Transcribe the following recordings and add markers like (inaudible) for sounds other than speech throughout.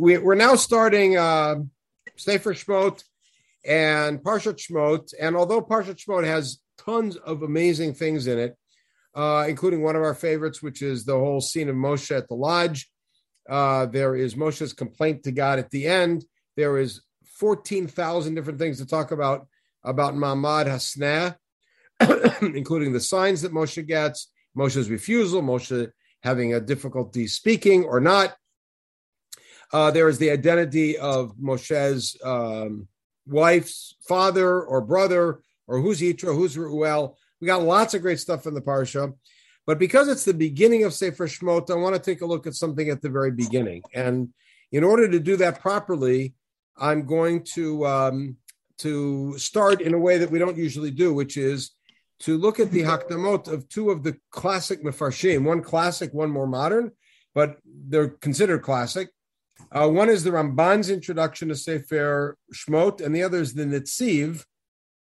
we, are now starting uh, Sefer Shmot and Parshat Shmot. And although Parshat Shmot has tons of amazing things in it, uh, including one of our favorites, which is the whole scene of Moshe at the lodge. Uh, there is Moshe's complaint to God at the end. There is 14,000 different things to talk about about Ma'amad Hasna, (coughs) including the signs that Moshe gets, Moshe's refusal, Moshe having a difficulty speaking or not. Uh, there is the identity of Moshe's um, wife's father or brother, or who's Yitro, who's Ruel. We got lots of great stuff in the parsha, but because it's the beginning of Sefer Shmot, I want to take a look at something at the very beginning. And in order to do that properly, I'm going to um, to start in a way that we don't usually do, which is to look at the hakdamot of two of the classic mefarshim, one classic, one more modern, but they're considered classic. Uh, one is the Ramban's introduction to Sefer Shmot, and the other is the Netziv,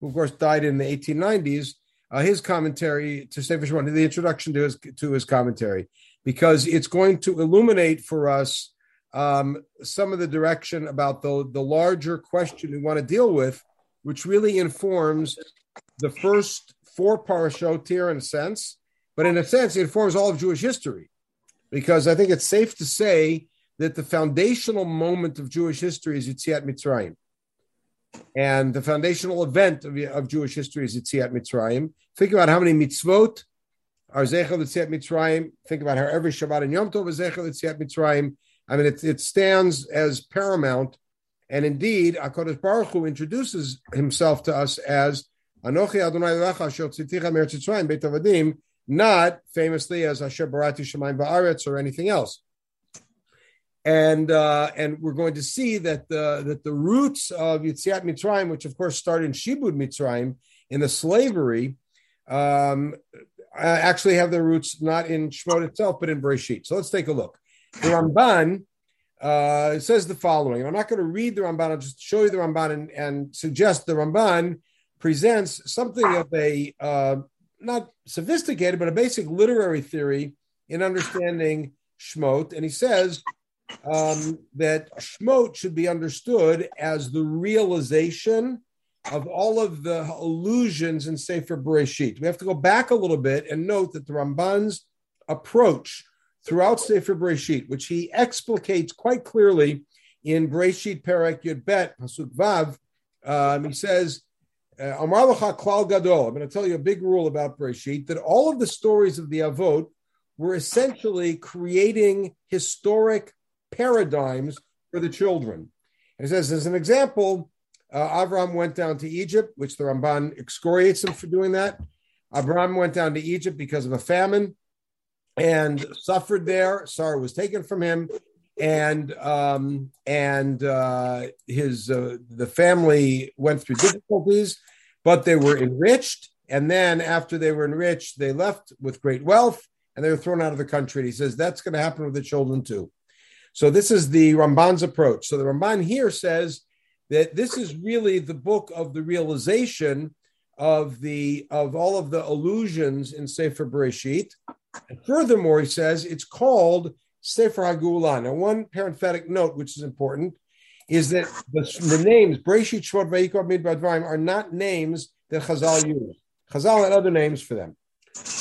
who of course died in the 1890s. Uh, his commentary to Sefer Shmot, the introduction to his to his commentary, because it's going to illuminate for us um, some of the direction about the the larger question we want to deal with, which really informs the first four parashot here in a sense, but in a sense, it informs all of Jewish history, because I think it's safe to say that the foundational moment of Jewish history is Yitziat Mitzrayim. And the foundational event of, of Jewish history is Yitziat Mitzrayim. Think about how many mitzvot are Zechel Yitziat Mitzrayim. Think about how every Shabbat and Yom Tov is Zechel Yitziat Mitzrayim. I mean, it, it stands as paramount. And indeed, HaKadosh Baruch Hu introduces himself to us as Anochi Adonai Lecha Shel Tziticha Mer Tzitzoyim Beit Avadim, not famously as Asher Barati Shemaim Ba'aretz or anything else. And uh, and we're going to see that the that the roots of Yitziat Mitzrayim, which of course started in Shibud Mitzrayim, in the slavery, um, actually have their roots not in Shemot itself, but in Bereshit. So let's take a look. The Ramban uh, says the following. I'm not going to read the Ramban. I'll just show you the Ramban and, and suggest the Ramban presents something of a uh, not sophisticated, but a basic literary theory in understanding Shmot. And he says um, that Shmot should be understood as the realization of all of the allusions in Sefer Bereshit. We have to go back a little bit and note that the Ramban's approach throughout Sefer Bereshit, which he explicates quite clearly in Bereshit Perek Yud Bet Pasuk Vav, um, he says uh, Amar Klal Gadol. I'm going to tell you a big rule about Breshit that all of the stories of the Avot were essentially creating historic paradigms for the children. And it says, as an example, uh, Avram went down to Egypt, which the Ramban excoriates him for doing that. Avram went down to Egypt because of a famine and suffered there. Sarah was taken from him, and um, and uh, his uh, the family went through difficulties but they were enriched. And then after they were enriched, they left with great wealth and they were thrown out of the country. And he says that's going to happen with the children too. So this is the Ramban's approach. So the Ramban here says that this is really the book of the realization of the of all of the illusions in Sefer Bereshit. And furthermore, he says it's called Sefer Hagula. Now, one parenthetic note, which is important, is that the, the names Breshit, Shmot, Vayikra, Midbar, are not names that Chazal used. Chazal had other names for them.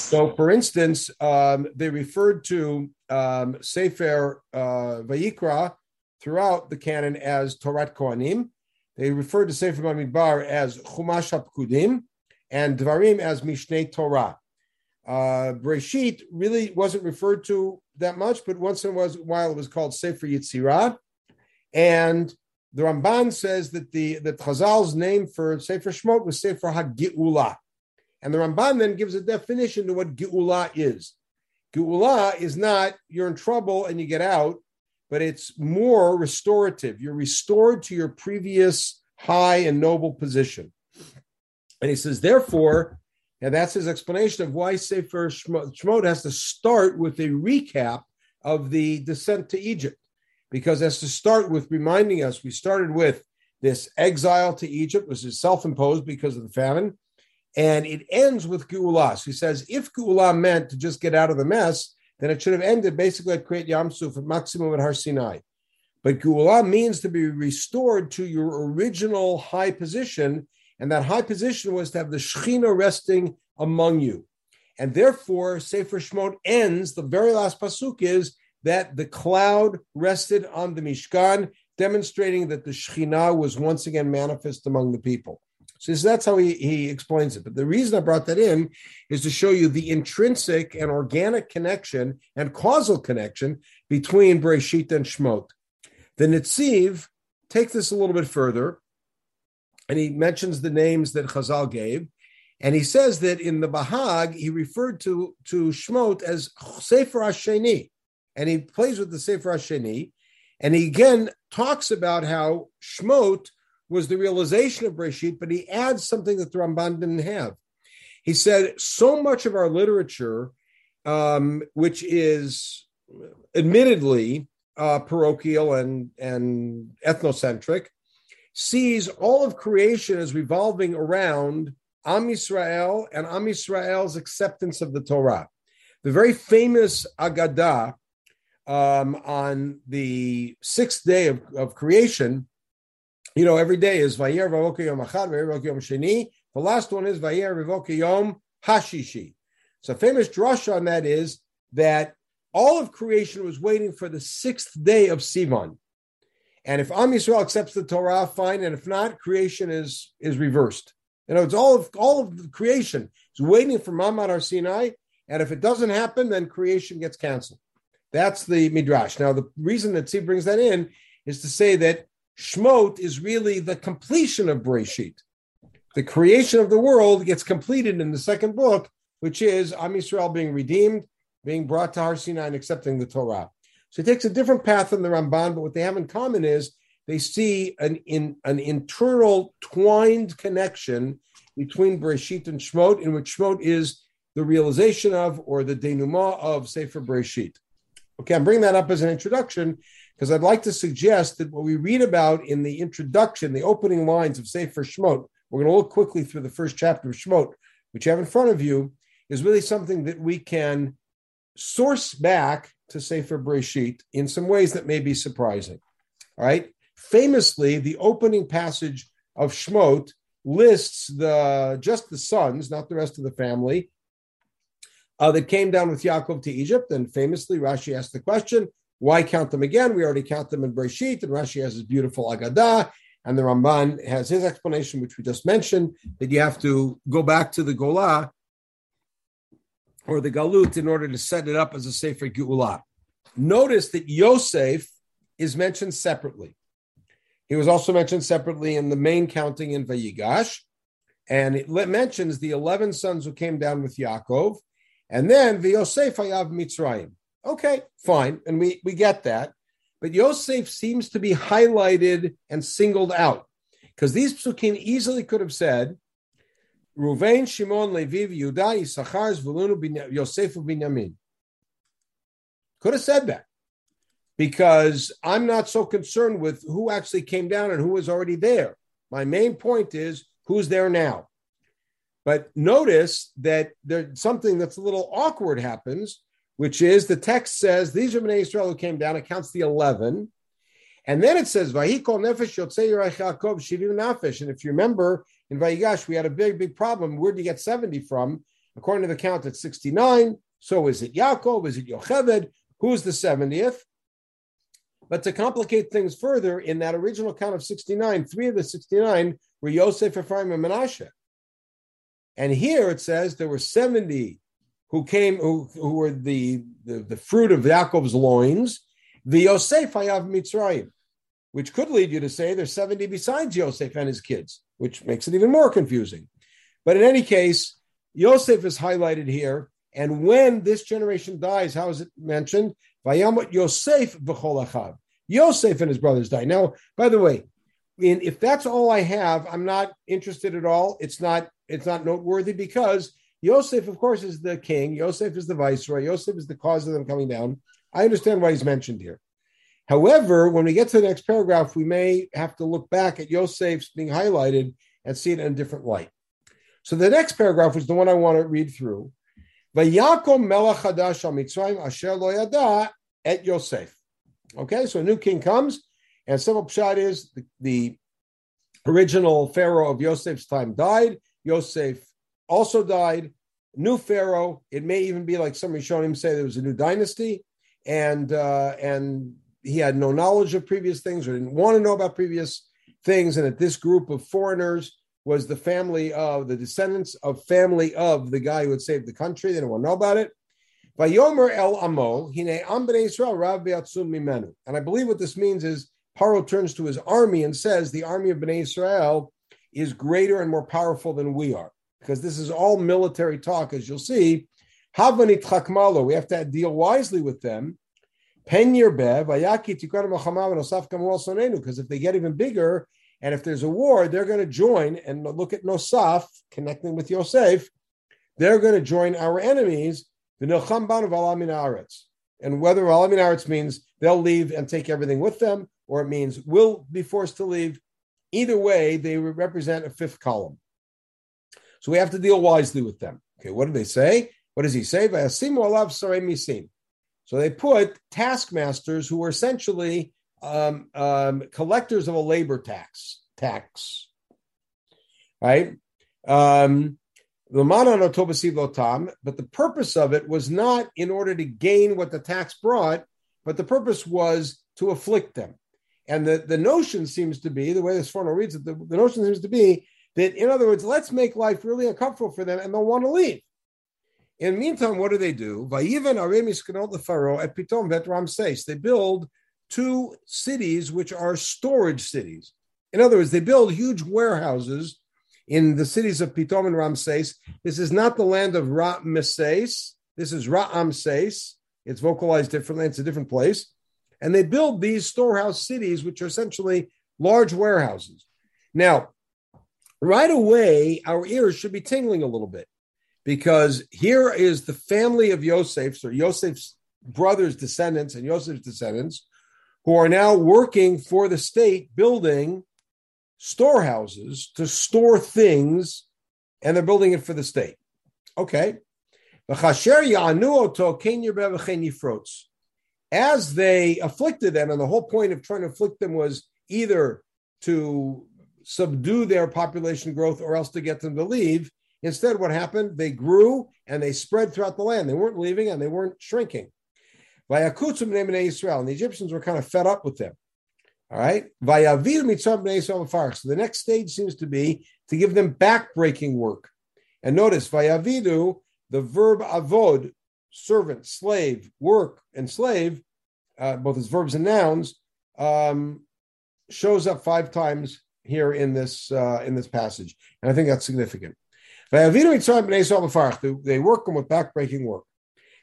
So, for instance, um, they referred to um, Sefer uh, Vayikra throughout the canon as Torat Kohanim. They referred to Sefer Bamidbar as Chumash HaPkudim and Dvarim as Mishnei Torah. Uh, Breshit really wasn't referred to that much, but once in a while it was called Sefer Yitzirah. And the Ramban says that the that Chazal's name for Sefer Shmot was Sefer HaGi'ula. And the Ramban then gives a definition to what Geula is. Geula is not you're in trouble and you get out, but it's more restorative. You're restored to your previous high and noble position. And he says, therefore, and that's his explanation of why Sefer Shemot has to start with a recap of the descent to Egypt because as to start with reminding us, we started with this exile to Egypt, which is self-imposed because of the famine, and it ends with Geulah. So he says, if Geulah meant to just get out of the mess, then it should have ended basically at Kriyat Yamsuf at maximum at Har Sinai. But Geula means to be restored to your original high position, and that high position was to have the Shechina resting among you. And therefore, Sefer Shemot ends, the very last pasuk is that the cloud rested on the Mishkan, demonstrating that the Shekhinah was once again manifest among the people. So that's how he, he explains it. But the reason I brought that in is to show you the intrinsic and organic connection and causal connection between Breshit and Shmot. The Netziv take this a little bit further, and he mentions the names that Chazal gave. And he says that in the Bahag, he referred to, to Shmot as Sefer Hasheni. And he plays with the Sefer Hasheni. And he again talks about how Shmot was the realization of Breshit, but he adds something that the Ramban didn't have. He said, so much of our literature, um, which is admittedly uh, parochial and, and ethnocentric, sees all of creation as revolving around Am Yisrael and Am Yisrael's acceptance of the Torah. The very famous Agadah um, on the sixth day of, of creation you know, every day is Vayer Vavoka Yom Achad, Vayer Yom Sheni. The last one is Vayer Vavoka Yom Hashishi. So, famous drush on that is that all of creation was waiting for the sixth day of Sivan. And if Am Yisrael accepts the Torah, fine. And if not, creation is is reversed. You know, it's all of all of creation is waiting for Mamad Ar Sinai. And if it doesn't happen, then creation gets canceled. That's the midrash. Now, the reason that Tzvi brings that in is to say that Shmot is really the completion of Breshit. The creation of the world gets completed in the second book, which is Am Yisrael being redeemed, being brought to Har Sinai and accepting the Torah. So he takes a different path than the Ramban, but what they have in common is they see an, in, an internal twined connection between Breshit and Shmot, in which Shmot is the realization of or the denouement of Sefer Breshit. Okay, I'm bringing that up as an introduction because I'd like to suggest that what we read about in the introduction, the opening lines of Sefer Shmot, we're going to look quickly through the first chapter of Shmot, which you have in front of you, is really something that we can source back to Sefer Breshit in some ways that may be surprising. All right. Famously, the opening passage of Shmot lists the just the sons, not the rest of the family, uh, that came down with Yaakov to Egypt. And famously, Rashi asked the question, why count them again? We already count them in Breshit, and Rashi has his beautiful Agadah, and the Ramban has his explanation, which we just mentioned, that you have to go back to the Golah or the Galut in order to set it up as a Sefer Geulah. Notice that Yosef is mentioned separately. He was also mentioned separately in the main counting in Vayigash, and it mentions the 11 sons who came down with Yaakov, and then Yosef Hayav Mitzrayim. Okay, fine. And we, we get that. But Yosef seems to be highlighted and singled out because these psukim easily could have said, Ruvain, Shimon, Levi, Yudah, Issachar, Zvulun, Yosef, Binyamin. Could have said that because I'm not so concerned with who actually came down and who was already there. My main point is who's there now. But notice that there's something that's a little awkward happens which is the text says these are Bnei Israel who came down. It counts the eleven, and then it says Vayikol Nefesh Yotzei Yaakov Shivim Nafesh. And if you remember in Vayigash, we had a big big problem. Where do you get seventy from? According to the count, it's sixty nine. So is it Yaakov? Is it Yocheved? Who's the seventieth? But to complicate things further, in that original count of 69, three of the 69 were Yosef, Ephraim, and Menashe. And here it says there were 70 who came, who, who were the, the, the fruit of Yaakov's loins, the Yosef Hayav Mitzrayim, which could lead you to say there's 70 besides Yosef and his kids, which makes it even more confusing. But in any case, Yosef is highlighted here. And when this generation dies, how is it mentioned? Vayamot Yosef v'chol Yosef and his brothers die. Now, by the way, in, if that's all I have, I'm not interested at all. It's not it's not noteworthy because Yosef, of course, is the king. Yosef is the viceroy. Yosef is the cause of them coming down. I understand why he's mentioned here. However, when we get to the next paragraph, we may have to look back at Yosef's being highlighted and see it in a different light. So the next paragraph is the one I want to read through. Vayakom melech hadash asher yada et Yosef. Okay, so a new king comes, And simple pshat is the, the original pharaoh of Yosef's time died. Yosef also died. New pharaoh. It may even be like some him say there was a new dynasty, and uh, and he had no knowledge of previous things or didn't want to know about previous things, and that this group of foreigners was the family of the descendants of family of the guy who had saved the country. They didn't want to know about it. Vayomer el amo hine am Israel rav mimenu. And I believe what this means is Paro turns to his army and says the army of Bnei Israel is greater and more powerful than we are. Because this is all military talk, as you'll see. Havani tchakmalo, we have to deal wisely with them. Because if they get even bigger, and if there's a war, they're going to join and look at Nosaf, connecting with Yosef, they're going to join our enemies the Nilchamban of Alamin Aretz. And whether Alamin Aretz means they'll leave and take everything with them, or it means we'll be forced to leave, either way, they represent a fifth column. So we have to deal wisely with them. Okay, what do they say? What does he say? So they put taskmasters who were essentially um, um, collectors of a labor tax. Tax, right? Um, but the purpose of it was not in order to gain what the tax brought, but the purpose was to afflict them. And the, the notion seems to be, the way this Sforno reads it, the, the notion seems to be that, in other words, let's make life really uncomfortable for them and they'll want to leave. In the meantime, what do they do? They build two cities which are storage cities. In other words, they build huge warehouses in the cities of Pitom and Ramses. This is not the land of Ramses. This is Ramses. It's vocalized differently. It's a different place. And they build these storehouse cities, which are essentially large warehouses. Now, right away, our ears should be tingling a little bit because here is the family of Yosef's or Yosef's brothers' descendants and Yosef's descendants who are now working for the state building storehouses to store things, and they're building it for the state. Okay. As they afflicted them, and the whole point of trying to afflict them was either to subdue their population growth or else to get them to leave. Instead, what happened? They grew and they spread throughout the land. They weren't leaving and they weren't shrinking. And the Egyptians were kind of fed up with them. All right. So the next stage seems to be to give them backbreaking work. And notice, vayavidu, the verb avod, servant, slave, work, and slave, uh, both as verbs and nouns, um, shows up five times here in this uh, in this passage, and I think that's significant. They work them with backbreaking work.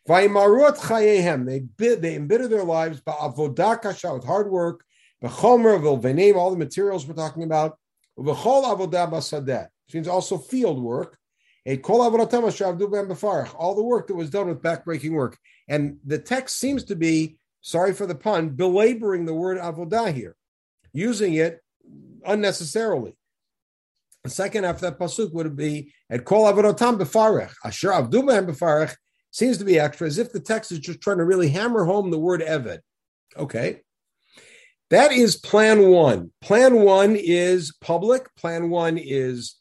They they embitter their lives with hard work all the materials we're talking about. Which means also field work. All the work that was done with backbreaking work. And the text seems to be, sorry for the pun, belaboring the word avodah here, using it unnecessarily. The second of that pasuk would be at kol avodatam befarach. Asher avdu ben befarach seems to be extra, as if the text is just trying to really hammer home the word eved. Okay, that is plan one. Plan one is public. Plan one is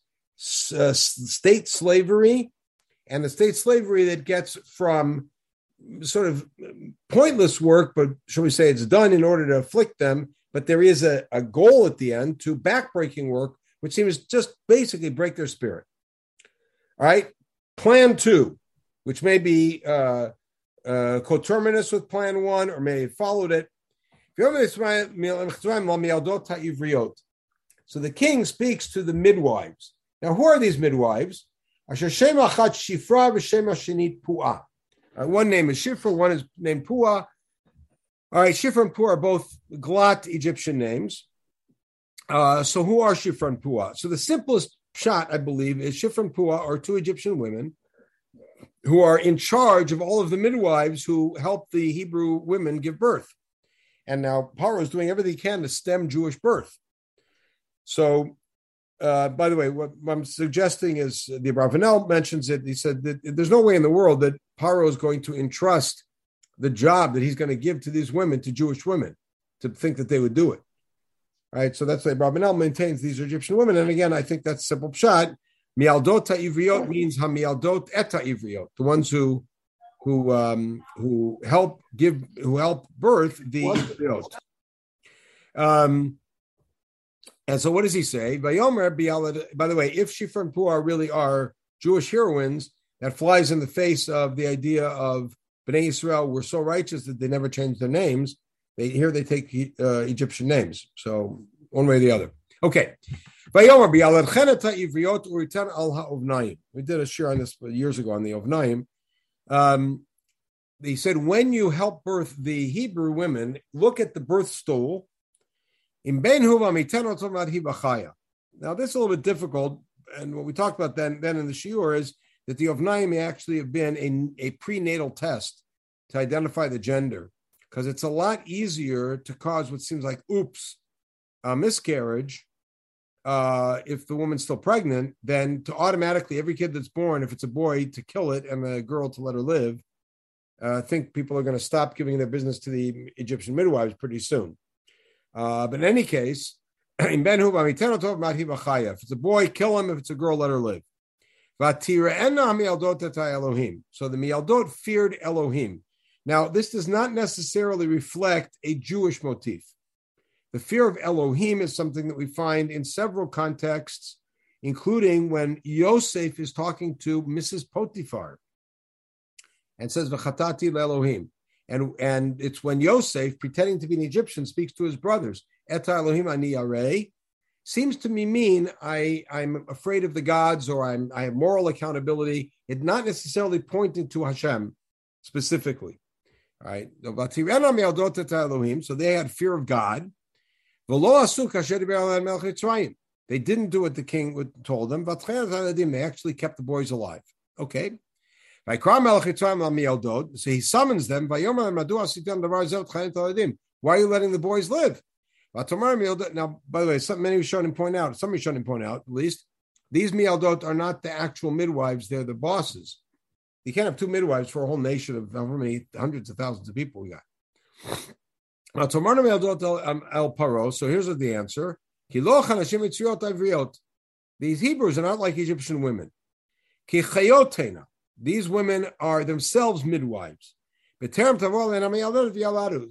uh, state slavery, and the state slavery that gets from sort of pointless work, but shall we say it's done in order to afflict them. But there is a, a goal at the end to backbreaking work, which seems just basically break their spirit. All right. Plan two, which may be uh, uh, coterminous with plan one or may have followed it, so the king speaks to the midwives. Now, who are these midwives? Uh, one name is Shifra, one is named Pua. All right, Shifra and Pua are both glot Egyptian names. Uh, so who are Shifra and Pua? So the simplest shot, I believe, is Shifra and Pua are two Egyptian women who are in charge of all of the midwives who help the Hebrew women give birth. And now Paro is doing everything he can to stem Jewish birth. So, uh, by the way, what I'm suggesting is the Abravanel mentions it. He said that there's no way in the world that Paro is going to entrust the job that he's going to give to these women to Jewish women to think that they would do it. Right, so that's why Abravanel maintains these are Egyptian women, and again, I think that's simple pshat. Mialdot ivriot means hamialdot eta ivriot, the ones who who um, who help give who help birth the. Um, and so, what does he say? By the way, if Shifra and Puah really are Jewish heroines, that flies in the face of the idea of Bnei Israel were so righteous that they never changed their names. They here they take uh, Egyptian names. So one way or the other. Okay. We did a shiur on this years ago on the Ovnaim. Um, they said when you help birth the Hebrew women, look at the birth stool. In Ben Now this is a little bit difficult, and what we talked about then, then in the shiur is that the Ovnaim may actually have been a, a prenatal test to identify the gender, because it's a lot easier to cause what seems like oops, a miscarriage, uh, if the woman's still pregnant, then to automatically every kid that's born, if it's a boy, to kill it and a girl to let her live. Uh, I think people are going to stop giving their business to the Egyptian midwives pretty soon. Uh, but in any case, in (clears throat) Ben if it's a boy, kill him. If it's a girl, let her live. So the Mialdot feared Elohim. Now, this does not necessarily reflect a Jewish motif. The fear of Elohim is something that we find in several contexts, including when Yosef is talking to Mrs. Potiphar and says, V'chatati Elohim. And, and it's when Yosef, pretending to be an Egyptian, speaks to his brothers, Eta Elohim ani seems to me mean I, I'm afraid of the gods or I'm, I have moral accountability. It's not necessarily pointing to Hashem specifically. All right. So they had fear of God. They didn't do what the king told them. They actually kept the boys alive. Okay. So he summons them. Why are you letting the boys live? Now, by the way, some, many Rishonim point out, some Rishonim point out, at least, these mialdot are not the actual midwives, they're the bosses. You can't have two midwives for a whole nation of however many hundreds of thousands of people we got. Now, um, El Paro. So here's the answer. These Hebrews are not like Egyptian women. These women are themselves midwives.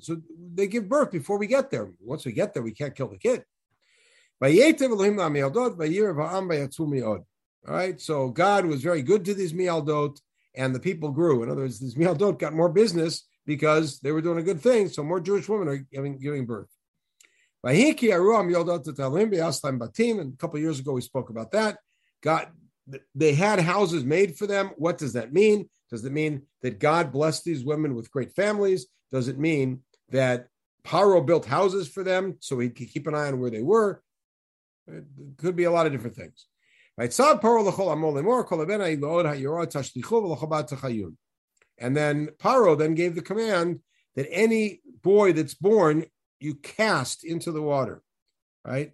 So they give birth before we get there. Once we get there, we can't kill the kid. All right, so God was very good to these mialdot, and the people grew. In other words, these mialdot got more business because they were doing a good thing. So more Jewish women are giving, giving birth. And a couple years ago, we spoke about that. God, they had houses made for them. What does that mean? Does it mean that God blessed these women with great families? Does it mean that Paro built houses for them so he could keep an eye on where they were? It could be a lot of different things. And then Paro then gave the command that any boy that's born, you cast into the water. Right?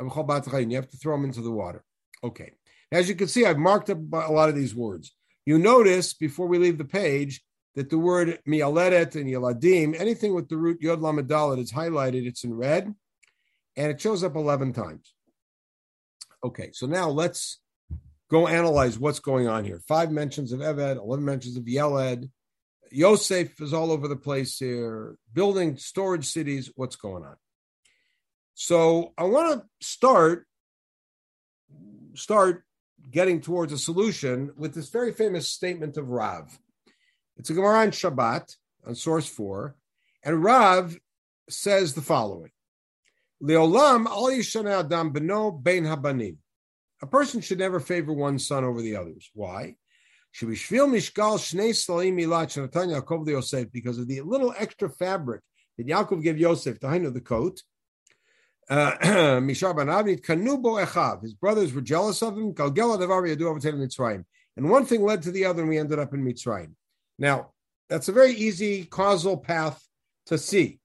You have to throw them into the water. Okay. As you can see, I've marked up a lot of these words. You notice before we leave the page that the word mialedet and yaladim, anything with the root yod lamedalet is highlighted, it's in red, and it shows up 11 times. Okay, so now let's go analyze what's going on here. Five mentions of Eved, 11 mentions of Yeled. Yosef is all over the place here, building storage cities. What's going on? So I want to start start getting towards a solution with this very famous statement of Rav. It's a Gemara on Shabbat on source four, and Rav says the following: Leolam al adam beno bein habanim. A person should never favor one son over the others. Why? Because of the little extra fabric that Yaakov gave Yosef, the height of the coat. Uh, (clears throat) his brothers were jealous of him. And one thing led to the other, and we ended up in Mitzrayim. Now, that's a very easy causal path to see.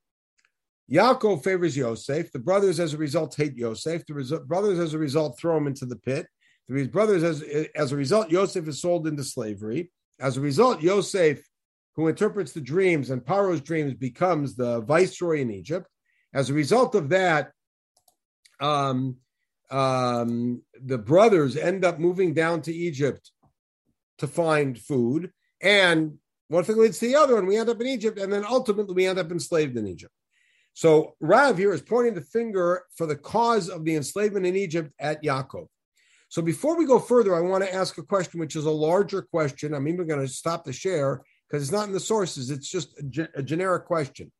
Yaakov favors Yosef. The brothers, as a result, hate Yosef. The brothers, as a result, throw him into the pit. The brothers, as, as a result, Yosef is sold into slavery. As a result, Yosef, who interprets the dreams and Paro's dreams, becomes the viceroy in Egypt. As a result of that, um, um, the brothers end up moving down to Egypt to find food. And one thing leads to the other, and we end up in Egypt, and then ultimately we end up enslaved in Egypt. So Rav here is pointing the finger for the cause of the enslavement in Egypt at Yaakov. So before we go further, I want to ask a question, which is a larger question. I'm even going to stop the share because it's not in the sources. It's just a, ge- a generic question.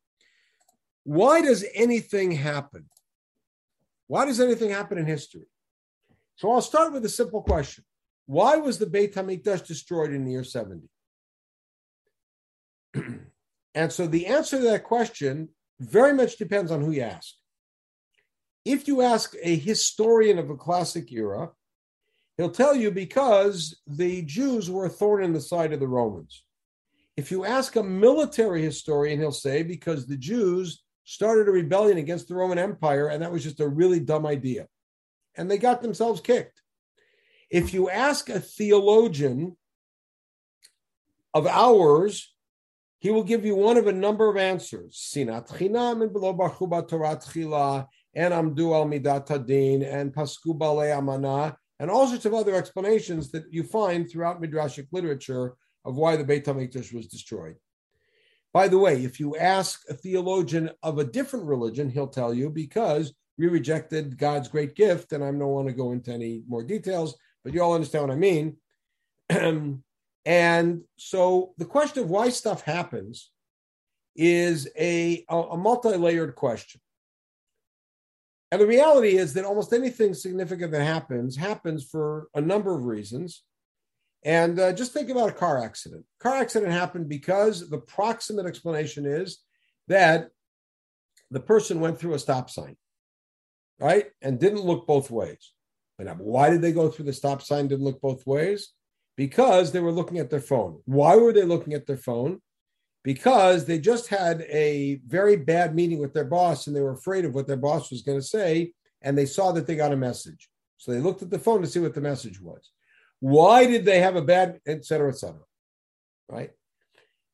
Why does anything happen? Why does anything happen in history? So I'll start with a simple question. Why was the Beit HaMikdash destroyed in the year 70? (clears throat) and so the answer to that question very much depends on who you ask. If you ask a historian of a classic era, he'll tell you because the Jews were a thorn in the side of the Romans. If you ask a military historian, he'll say because the Jews started a rebellion against the Roman Empire, and that was just a really dumb idea. And they got themselves kicked. If you ask a theologian of ours, he will give you one of a number of answers. Sinat chinam and below bachuba Torah tchila and amdu al midat hadin and pasku bale amana and all sorts of other explanations that you find throughout midrashic literature of why the Beit Hamikdash was destroyed. By the way, if you ask a theologian of a different religion, he'll tell you because we rejected God's great gift, and I don't want to go into any more details, but you all understand what I mean. (clears throat) And so the question of why stuff happens is a, a multi layered question. And the reality is that almost anything significant that happens happens for a number of reasons. And uh, just think about a car accident. Car accident happened because the proximate explanation is that the person went through a stop sign, right? And didn't look both ways. But why did they go through the stop sign, didn't look both ways? because they were looking at their phone. Why were they looking at their phone? Because they just had a very bad meeting with their boss and they were afraid of what their boss was going to say, and they saw that they got a message. So they looked at the phone to see what the message was. Why did they have a bad, et cetera, et cetera? Right?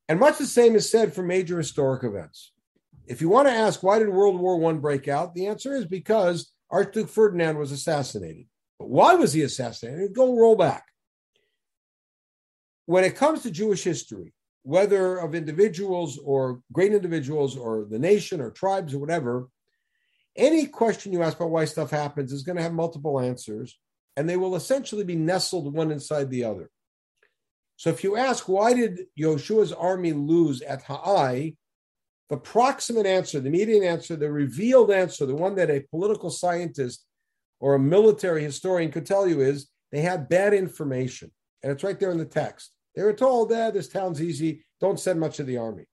And much the same is said for major historic events. If you want to ask why did World War I break out, the answer is because Archduke Ferdinand was assassinated. But why was he assassinated? Go roll back when it comes to Jewish history, whether of individuals or great individuals or the nation or tribes or whatever, any question you ask about why stuff happens is going to have multiple answers, and they will essentially be nestled one inside the other. So if you ask, why did Yeshua's army lose at Ha'ai? The proximate answer, the immediate answer, the revealed answer, the one that a political scientist or a military historian could tell you is they had bad information. And it's right there in the text. They were told eh, this town's easy, don't send much of the army.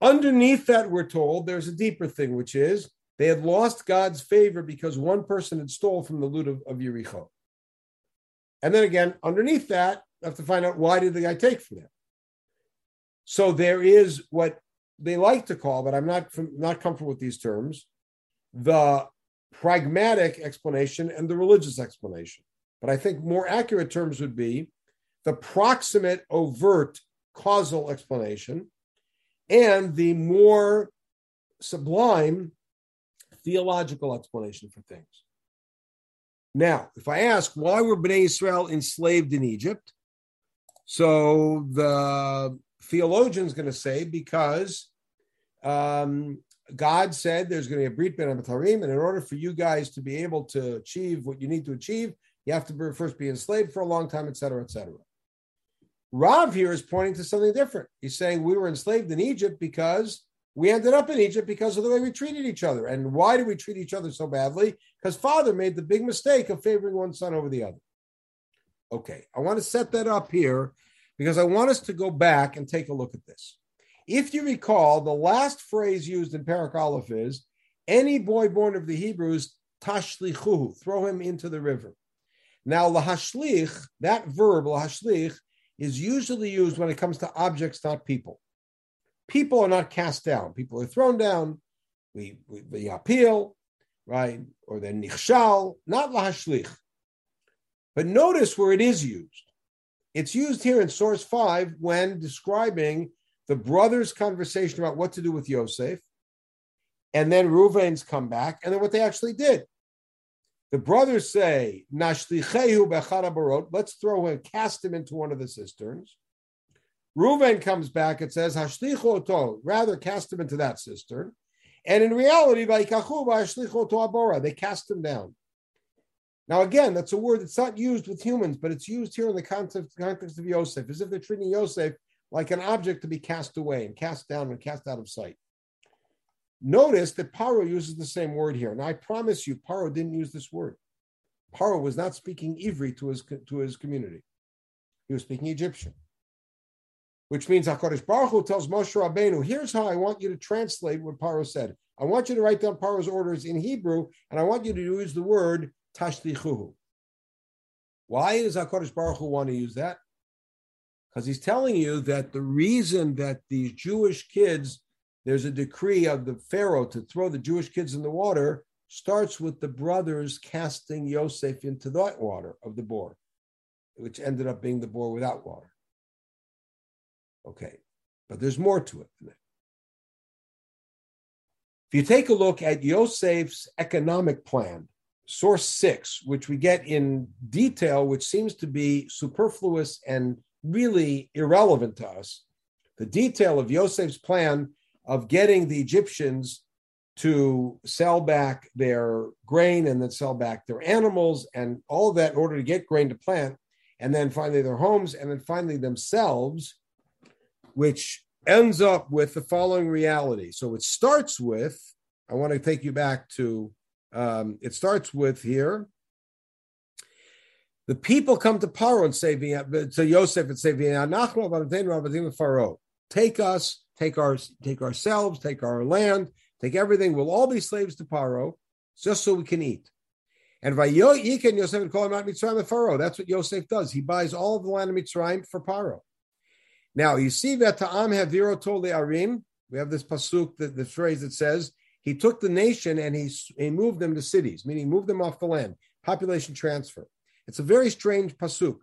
Underneath that, we're told there's a deeper thing, which is they had lost God's favor because one person had stole from the loot of, of Yericho. And then again, underneath that, you have to find out why did the guy take from them. So there is what they like to call, but I'm not not comfortable with these terms, the pragmatic explanation and the religious explanation. But I think more accurate terms would be the proximate, overt causal explanation and the more sublime theological explanation for things. Now, if I ask why were Bnei Israel enslaved in Egypt, so the theologian is going to say because um, God said there's going to be a Brit Ben Abatarim, and in order for you guys to be able to achieve what you need to achieve, you have to first be enslaved for a long time, et cetera, et cetera. Rav here is pointing to something different. He's saying we were enslaved in Egypt because we ended up in Egypt because of the way we treated each other. And why did we treat each other so badly? Because father made the big mistake of favoring one son over the other. Okay, I want to set that up here because I want us to go back and take a look at this. If you recall, the last phrase used in Perek Aleph is any boy born of the Hebrews, tashlichuhu, throw him into the river. Now, lahashlich, that verb, lahashlich, is usually used when it comes to objects, not people. People are not cast down. People are thrown down. We, we, we appeal, right? Or the nichshal, not lahashlich. But notice where it is used. It's used here in source five when describing the brothers' conversation about what to do with Yosef. And then Reuven's come back, and then what they actually did. The brothers say, Nashlichehu let's throw him, cast him into one of the cisterns. Reuven comes back and says, Hashlichu rather cast him into that cistern. And in reality, they cast him down. Now, again, that's a word that's not used with humans, but it's used here in the context, context of Yosef, as if they're treating Yosef like an object to be cast away and cast down and cast out of sight. Notice that Paro uses the same word here. And I promise you, Paro didn't use this word. Paro was not speaking Ivri to his, to his community. He was speaking Egyptian. Which means HaKadosh Baruch Hu tells Moshe Rabbeinu, here's how I want you to translate what Paro said. I want you to write down Paro's orders in Hebrew, and I want you to use the word tashlichuhu. Why does HaKadosh Baruch Hu want to use that? Because he's telling you that the reason that these Jewish kids, there's a decree of the Pharaoh to throw the Jewish kids in the water, starts with the brothers casting Yosef into that water of the bor, which ended up being the bor without water. Okay, but there's more to it than that. If you take a look at Yosef's economic plan, source six, which we get in detail, which seems to be superfluous and really irrelevant to us. The detail of Yosef's plan of getting the Egyptians to sell back their grain and then sell back their animals and all of that in order to get grain to plant, and then finally their homes, and then finally themselves, which ends up with the following reality. So it starts with, I want to take you back to um, it starts with here. The people come to Paro and say to Yosef and say, Pharaoh, take us, take our, take ourselves, take our land, take everything. We'll all be slaves to Paro, just so we can eat. And Vayoyikin Yosef and call him out Mitzrayim the Pharaoh. That's what Yosef does. He buys all of the land of Mitzrayim for Paro. Now you see that Ta'am Haviro Tole Arim. We have this pasuk, the, the phrase that says, he took the nation and he, he moved them to cities, meaning moved them off the land, population transfer. It's a very strange pasuk.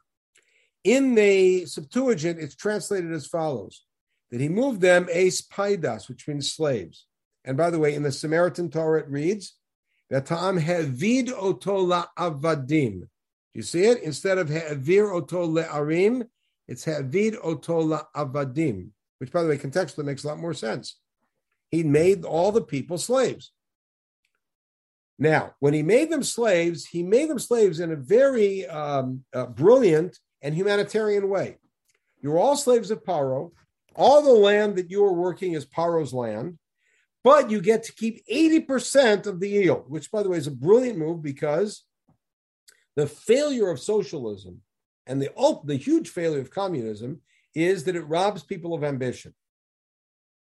In the Septuagint, it's translated as follows: that he moved them as paidas, which means slaves. And by the way, in the Samaritan Torah, it reads that ta'am hevid otola avadim. Do you see it? Instead of he'avir otola arim, it's hevid otola avadim, which, by the way, contextually makes a lot more sense. He made all the people slaves. Now, when he made them slaves, he made them slaves in a very um, uh, brilliant and humanitarian way. You're all slaves of Paro. All the land that you are working is Paro's land, but you get to keep 80% of the yield, which, by the way, is a brilliant move because the failure of socialism and the, the huge failure of communism is that it robs people of ambition.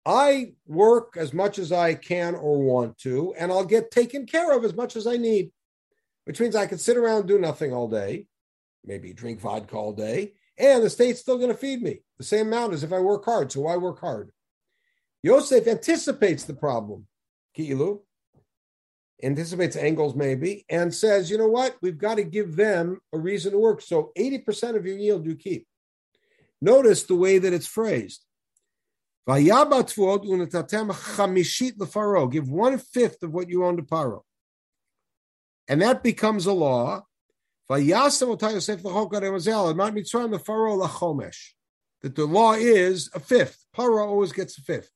I work as much as I can or want to, and I'll get taken care of as much as I need, which means I can sit around and do nothing all day, maybe drink vodka all day, and the state's still going to feed me the same amount as if I work hard. So why work hard. Yosef anticipates the problem, Ki'ilu, anticipates angles maybe, and says, you know what? We've got to give them a reason to work. So 80% of your yield you keep. Notice the way that it's phrased. Give one fifth of what you own to Paro. And that becomes a law. That the law is a fifth. Paro always gets a fifth.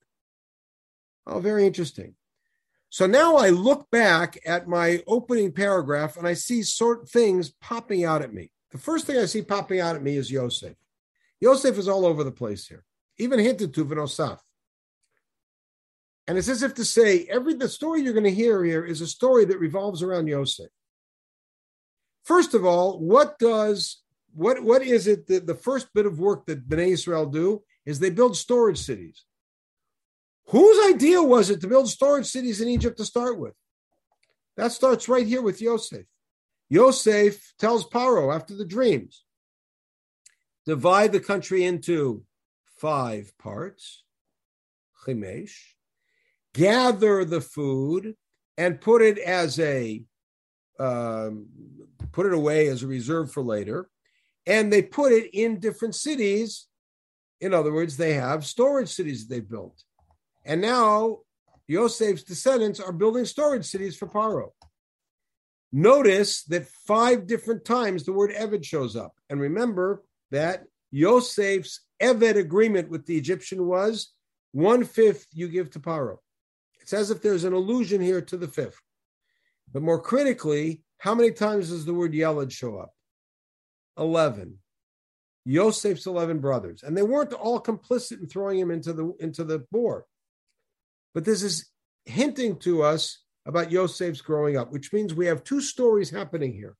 Oh, very interesting. So now I look back at my opening paragraph and I see sort things popping out at me. The first thing I see popping out at me is Yosef. Yosef is all over the place here even hinted to Vinosaf. And it's as if to say, every the story you're going to hear here is a story that revolves around Yosef. First of all, what does what what is it that the first bit of work that Bnei Israel do is they build storage cities. Whose idea was it to build storage cities in Egypt to start with? That starts right here with Yosef. Yosef tells Paro after the dreams, divide the country into five parts, chimesh, gather the food and put it as a um, put it away as a reserve for later, and they put it in different cities. In other words, they have storage cities that they built, and now Yosef's descendants are building storage cities for Paro. Notice that five different times the word Eved shows up. And remember that Yosef's Eved agreement with the Egyptian was one fifth you give to Paro. It's as if there's an allusion here to the fifth. But more critically, how many times does the word Yeled show up? 11. Yosef's 11 brothers. And they weren't all complicit in throwing him into the, into the bor. But this is hinting to us about Yosef's growing up, which means we have two stories happening here.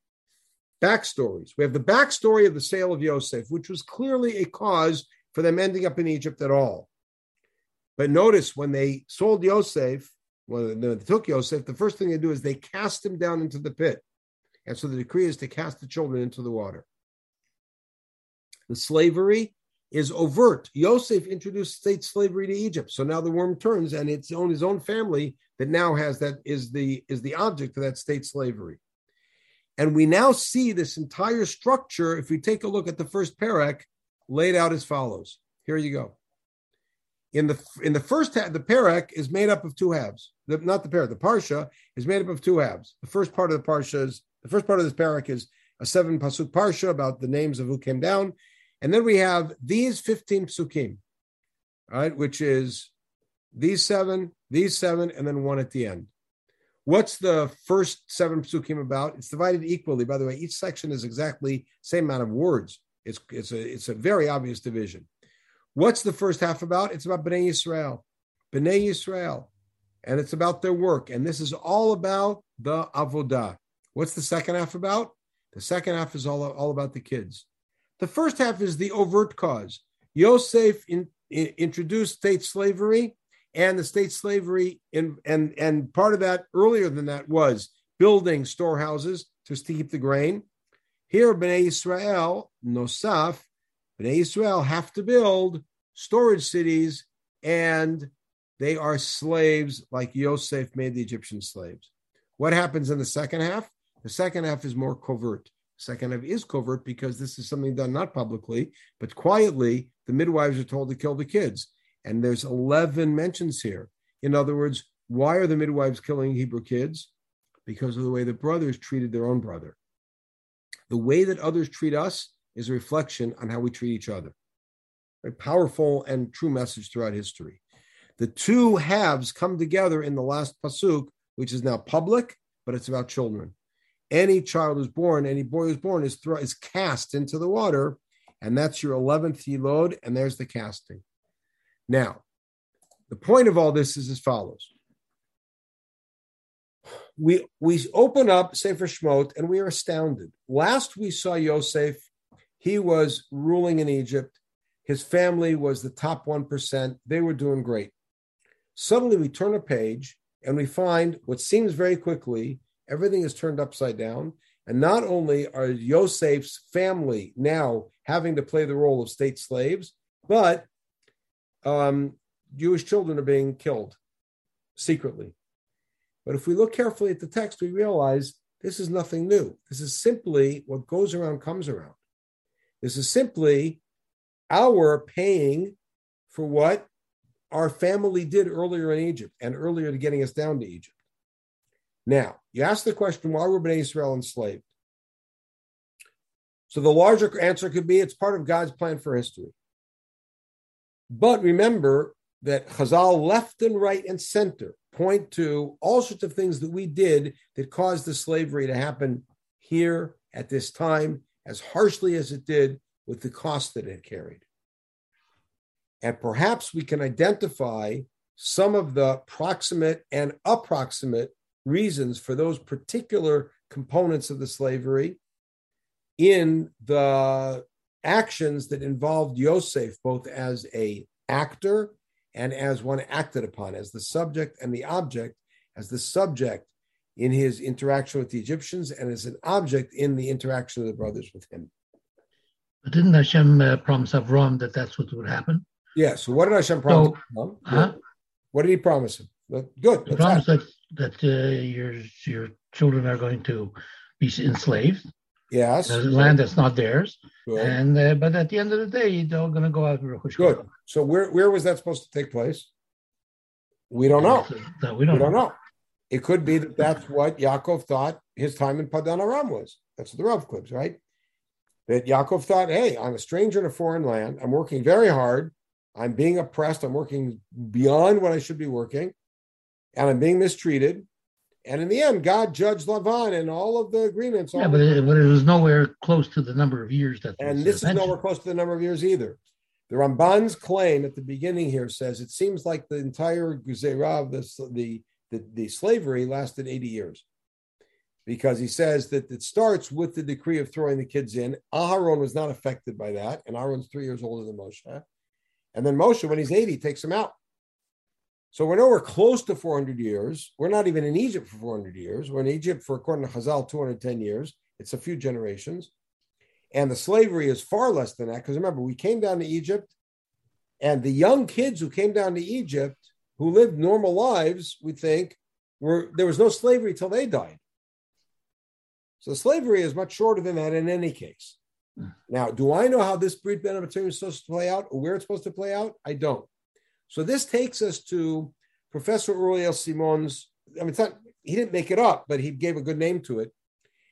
Backstories. We have the backstory of the sale of Yosef, which was clearly a cause for them ending up in Egypt at all. But notice when they sold Yosef, when they took Yosef, the first thing they do is they cast him down into the pit. And so the decree is to cast the children into the water. The slavery is overt. Yosef introduced state slavery to Egypt. So now the worm turns and it's on his own family that now has that is the is the object of that state slavery. And we now see this entire structure, if we take a look at the first perek, laid out as follows. Here you go. In the in the first half, the perek is made up of two halves. The, not the perek, the parsha is made up of two halves. The first part of the parsha is the first part of this perek is a seven pasuk parsha about the names of who came down, and then we have these 15 psukim, right, which is these seven, these seven, and then one at the end. What's the first seven psukim about? It's divided equally. By the way, each section is exactly same amount of words. It's it's a it's a very obvious division. What's the first half about? It's about Bnei Yisrael, Bnei Yisrael, and it's about their work. And this is all about the avodah. What's the second half about? The second half is all, all about the kids. The first half is the overt cause. Yosef in, in, introduced state slavery, and the state slavery, in, and, and part of that earlier than that was building storehouses to keep the grain. Here, Bnei Israel, Nosaf, Bnei Israel have to build storage cities, and they are slaves like Yosef made the Egyptian slaves. What happens in the second half? The second half is more covert. Second half is covert because this is something done not publicly, but quietly. The midwives are told to kill the kids. And there's 11 mentions here. In other words, why are the midwives killing Hebrew kids? Because of the way the brothers treated their own brother. The way that others treat us is a reflection on how we treat each other. A powerful and true message throughout history. The two halves come together in the last pasuk, which is now public, but it's about children any child who's born, any boy who's born is throw, is cast into the water, and that's your eleventh load, and there's the casting. Now, the point of all this is as follows. We we open up Sefer Shmot and we are astounded. Last we saw Yosef, he was ruling in Egypt. His family was the top 1%. They were doing great. Suddenly we turn a page and we find what seems very quickly Everything is turned upside down. And not only are Yosef's family now having to play the role of state slaves, but um, Jewish children are being killed secretly. But if we look carefully at the text, we realize this is nothing new. This is simply what goes around comes around. This is simply our paying for what our family did earlier in Egypt and earlier to getting us down to Egypt. Now, you ask the question, why were Bnei Israel enslaved? So the larger answer could be it's part of God's plan for history. But remember that Chazal left and right and center point to all sorts of things that we did that caused the slavery to happen here at this time as harshly as it did with the cost that it carried. And perhaps we can identify some of the proximate and approximate reasons for those particular components of the slavery in the actions that involved Yosef both as a actor and as one acted upon as the subject and the object as the subject in his interaction with the Egyptians and as an object in the interaction of the brothers with him. But didn't Hashem uh, promise Avram that that's what would happen? Yeah. So what did Hashem promise? So, huh? What did he promise him? Good. He promised that that uh, your your children are going to be enslaved. Yes. There's land that's not theirs. Good. And uh, but at the end of the day, they're all going to go out. Good. So where where was that supposed to take place? We don't know. No, we don't, we don't know. It could be that that's what Yaakov thought his time in Padan Aram was. That's the Rav clips, right? That Yaakov thought, hey, I'm a stranger in a foreign land. I'm working very hard. I'm being oppressed. I'm working beyond what I should be working. And I'm being mistreated. And in the end, God judged Lavan and all of the agreements. Yeah, but it, but it, was nowhere close to the number of years that. And this is nowhere close to the number of years either. The Ramban's claim at the beginning here says it seems like the entire Gezerah the, the, the, the slavery lasted 80 years because he says that it starts with the decree of throwing the kids in. Aharon was not affected by that, and Aaron's three years older than Moshe. And then Moshe, when he's 80, takes him out. So we're nowhere close to 400 years. We're not even in Egypt for 400 years. We're in Egypt for, according to Chazal, 210 years. It's a few generations. And the slavery is far less than that. Because remember, we came down to Egypt, and the young kids who came down to Egypt, who lived normal lives, we think, were there was no slavery till they died. So slavery is much shorter than that in any case. Hmm. Now, do I know how this Brit Ben is supposed to play out or where it's supposed to play out? I don't. So this takes us to Professor Uriel Simon's. I mean, not, he didn't make it up, but he gave a good name to it.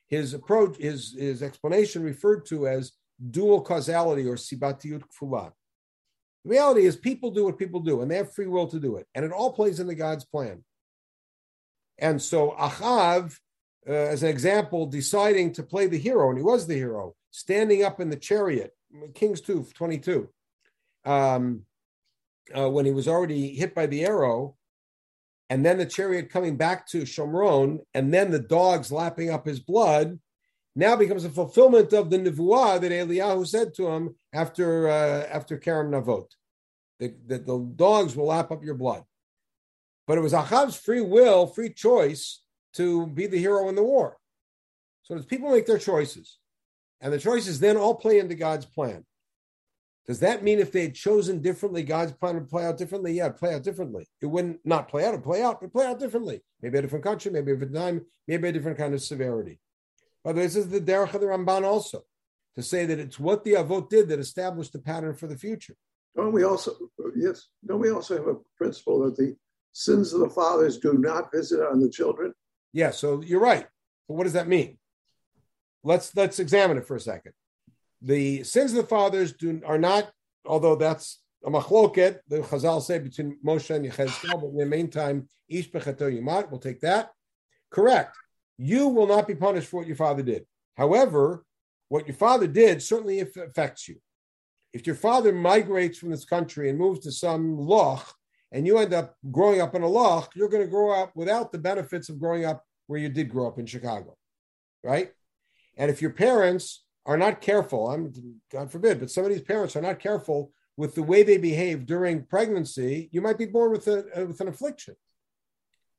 His approach, his his explanation referred to as dual causality or sibatiyut kfula. The reality is, people do what people do, and they have free will to do it, and it all plays into God's plan. And so Achav, uh, as an example, deciding to play the hero, and he was the hero, standing up in the chariot, Kings 2, 22. Um, uh, when he was already hit by the arrow, and then the chariot coming back to Shomron, and then the dogs lapping up his blood, now becomes a fulfillment of the nevuah that Eliyahu said to him after uh, after Kerem Navot, that, the dogs will lap up your blood. But it was Achav's free will, free choice to be the hero in the war. So people make their choices, and the choices then all play into God's plan. Does that mean if they had chosen differently, God's plan would play out differently? Yeah, play out differently. It wouldn't not play out, it play out, but play out differently. Maybe a different country, maybe a different time, maybe a different kind of severity. By the way, this is the derech of the Ramban also, to say that it's what the Avot did that established the pattern for the future. Don't we also, yes, don't we also have a principle that the sins of the fathers do not visit on the children? Yeah, so you're right. But what does that mean? Let's let's examine it for a second the sins of the fathers do are not, although that's a machloket, the Chazal say between Moshe and Yechezkel, but in the meantime, Ish Bechato Yumat, we'll take that. Correct. You will not be punished for what your father did. However, what your father did certainly affects you. If your father migrates from this country and moves to some loch, and you end up growing up in a loch, you're going to grow up without the benefits of growing up where you did grow up in Chicago, right? And if your parents are not careful, I'm God forbid, but some of these parents are not careful with the way they behave during pregnancy, you might be born with a uh, with an affliction.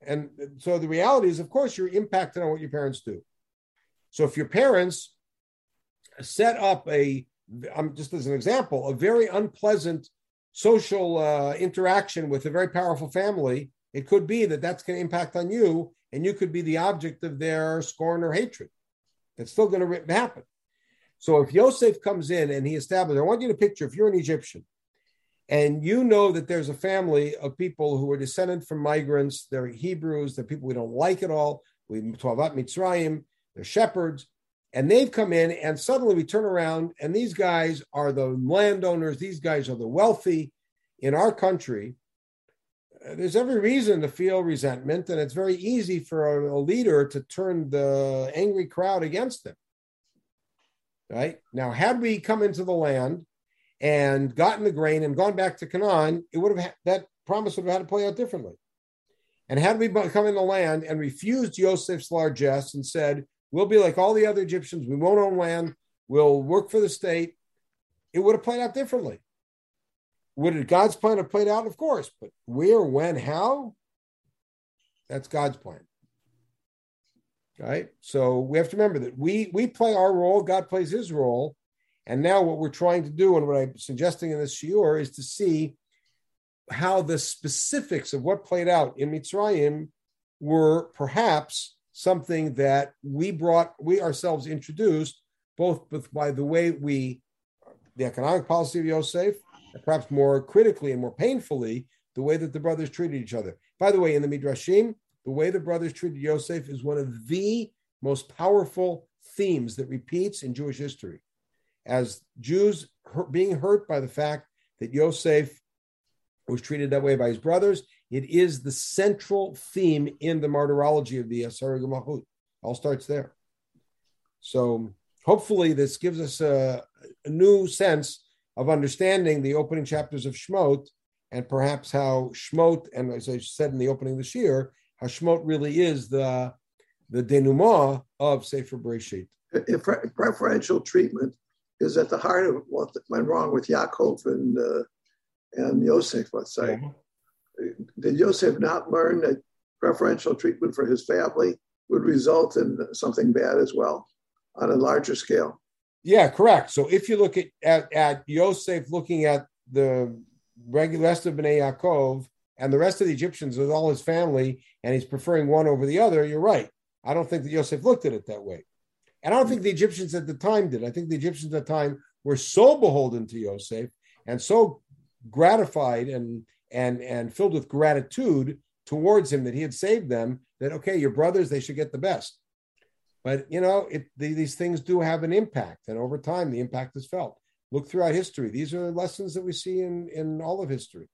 And so the reality is, of course, you're impacted on what your parents do. So if your parents set up a, just as an example, a very unpleasant social uh, interaction with a very powerful family, it could be that that's going to impact on you, and you could be the object of their scorn or hatred. That's still going to happen. So if Yosef comes in and he establishes, I want you to picture if you're an Egyptian and you know that there's a family of people who are descended from migrants, they're Hebrews, they're people we don't like at all. We about Mitzrayim, they're shepherds, and they've come in, and suddenly we turn around, and these guys are the landowners, these guys are the wealthy in our country. There's every reason to feel resentment, and it's very easy for a leader to turn the angry crowd against them. Right now, had we come into the land and gotten the grain and gone back to Canaan, it would have that promise would have had to play out differently. And had we come in the land and refused Joseph's largesse and said, "We'll be like all the other Egyptians. We won't own land. We'll work for the state," it would have played out differently. Would God's plan have played out? Of course, but where, when, how? That's God's plan right? So we have to remember that we we play our role, God plays His role, and now what we're trying to do, and what I'm suggesting in this shiur, is to see how the specifics of what played out in Mitzrayim were perhaps something that we brought, we ourselves introduced, both by the way we, the economic policy of Yosef, perhaps more critically and more painfully, the way that the brothers treated each other. By the way, in the Midrashim, the way the brothers treated Yosef is one of the most powerful themes that repeats in Jewish history. As Jews being hurt by the fact that Yosef was treated that way by his brothers, it is the central theme in the martyrology of the Asar Malchut. All starts there. So hopefully, this gives us a, a, new sense of understanding the opening chapters of Shmot and perhaps how Shmot, and as I said in the opening this year, how Shmot really is the the denouement of Sefer Bereshit. Preferential treatment is at the heart of what went wrong with Yaakov and uh, and Yosef, let's say. Yeah. Did Yosef not learn that preferential treatment for his family would result in something bad as well on a larger scale? Yeah, correct. So if you look at at, at Yosef looking at the regular rest of Bnei Yaakov and the rest of the Egyptians with all his family, and he's preferring one over the other, you're right. I don't think that Yosef looked at it that way. And I don't think the Egyptians at the time did. I think the Egyptians at the time were so beholden to Yosef and so gratified and and and filled with gratitude towards him that he had saved them that okay your brothers they should get the best but you know it, the, these things do have an impact and over time the impact is felt look throughout history these are lessons that we see in in all of history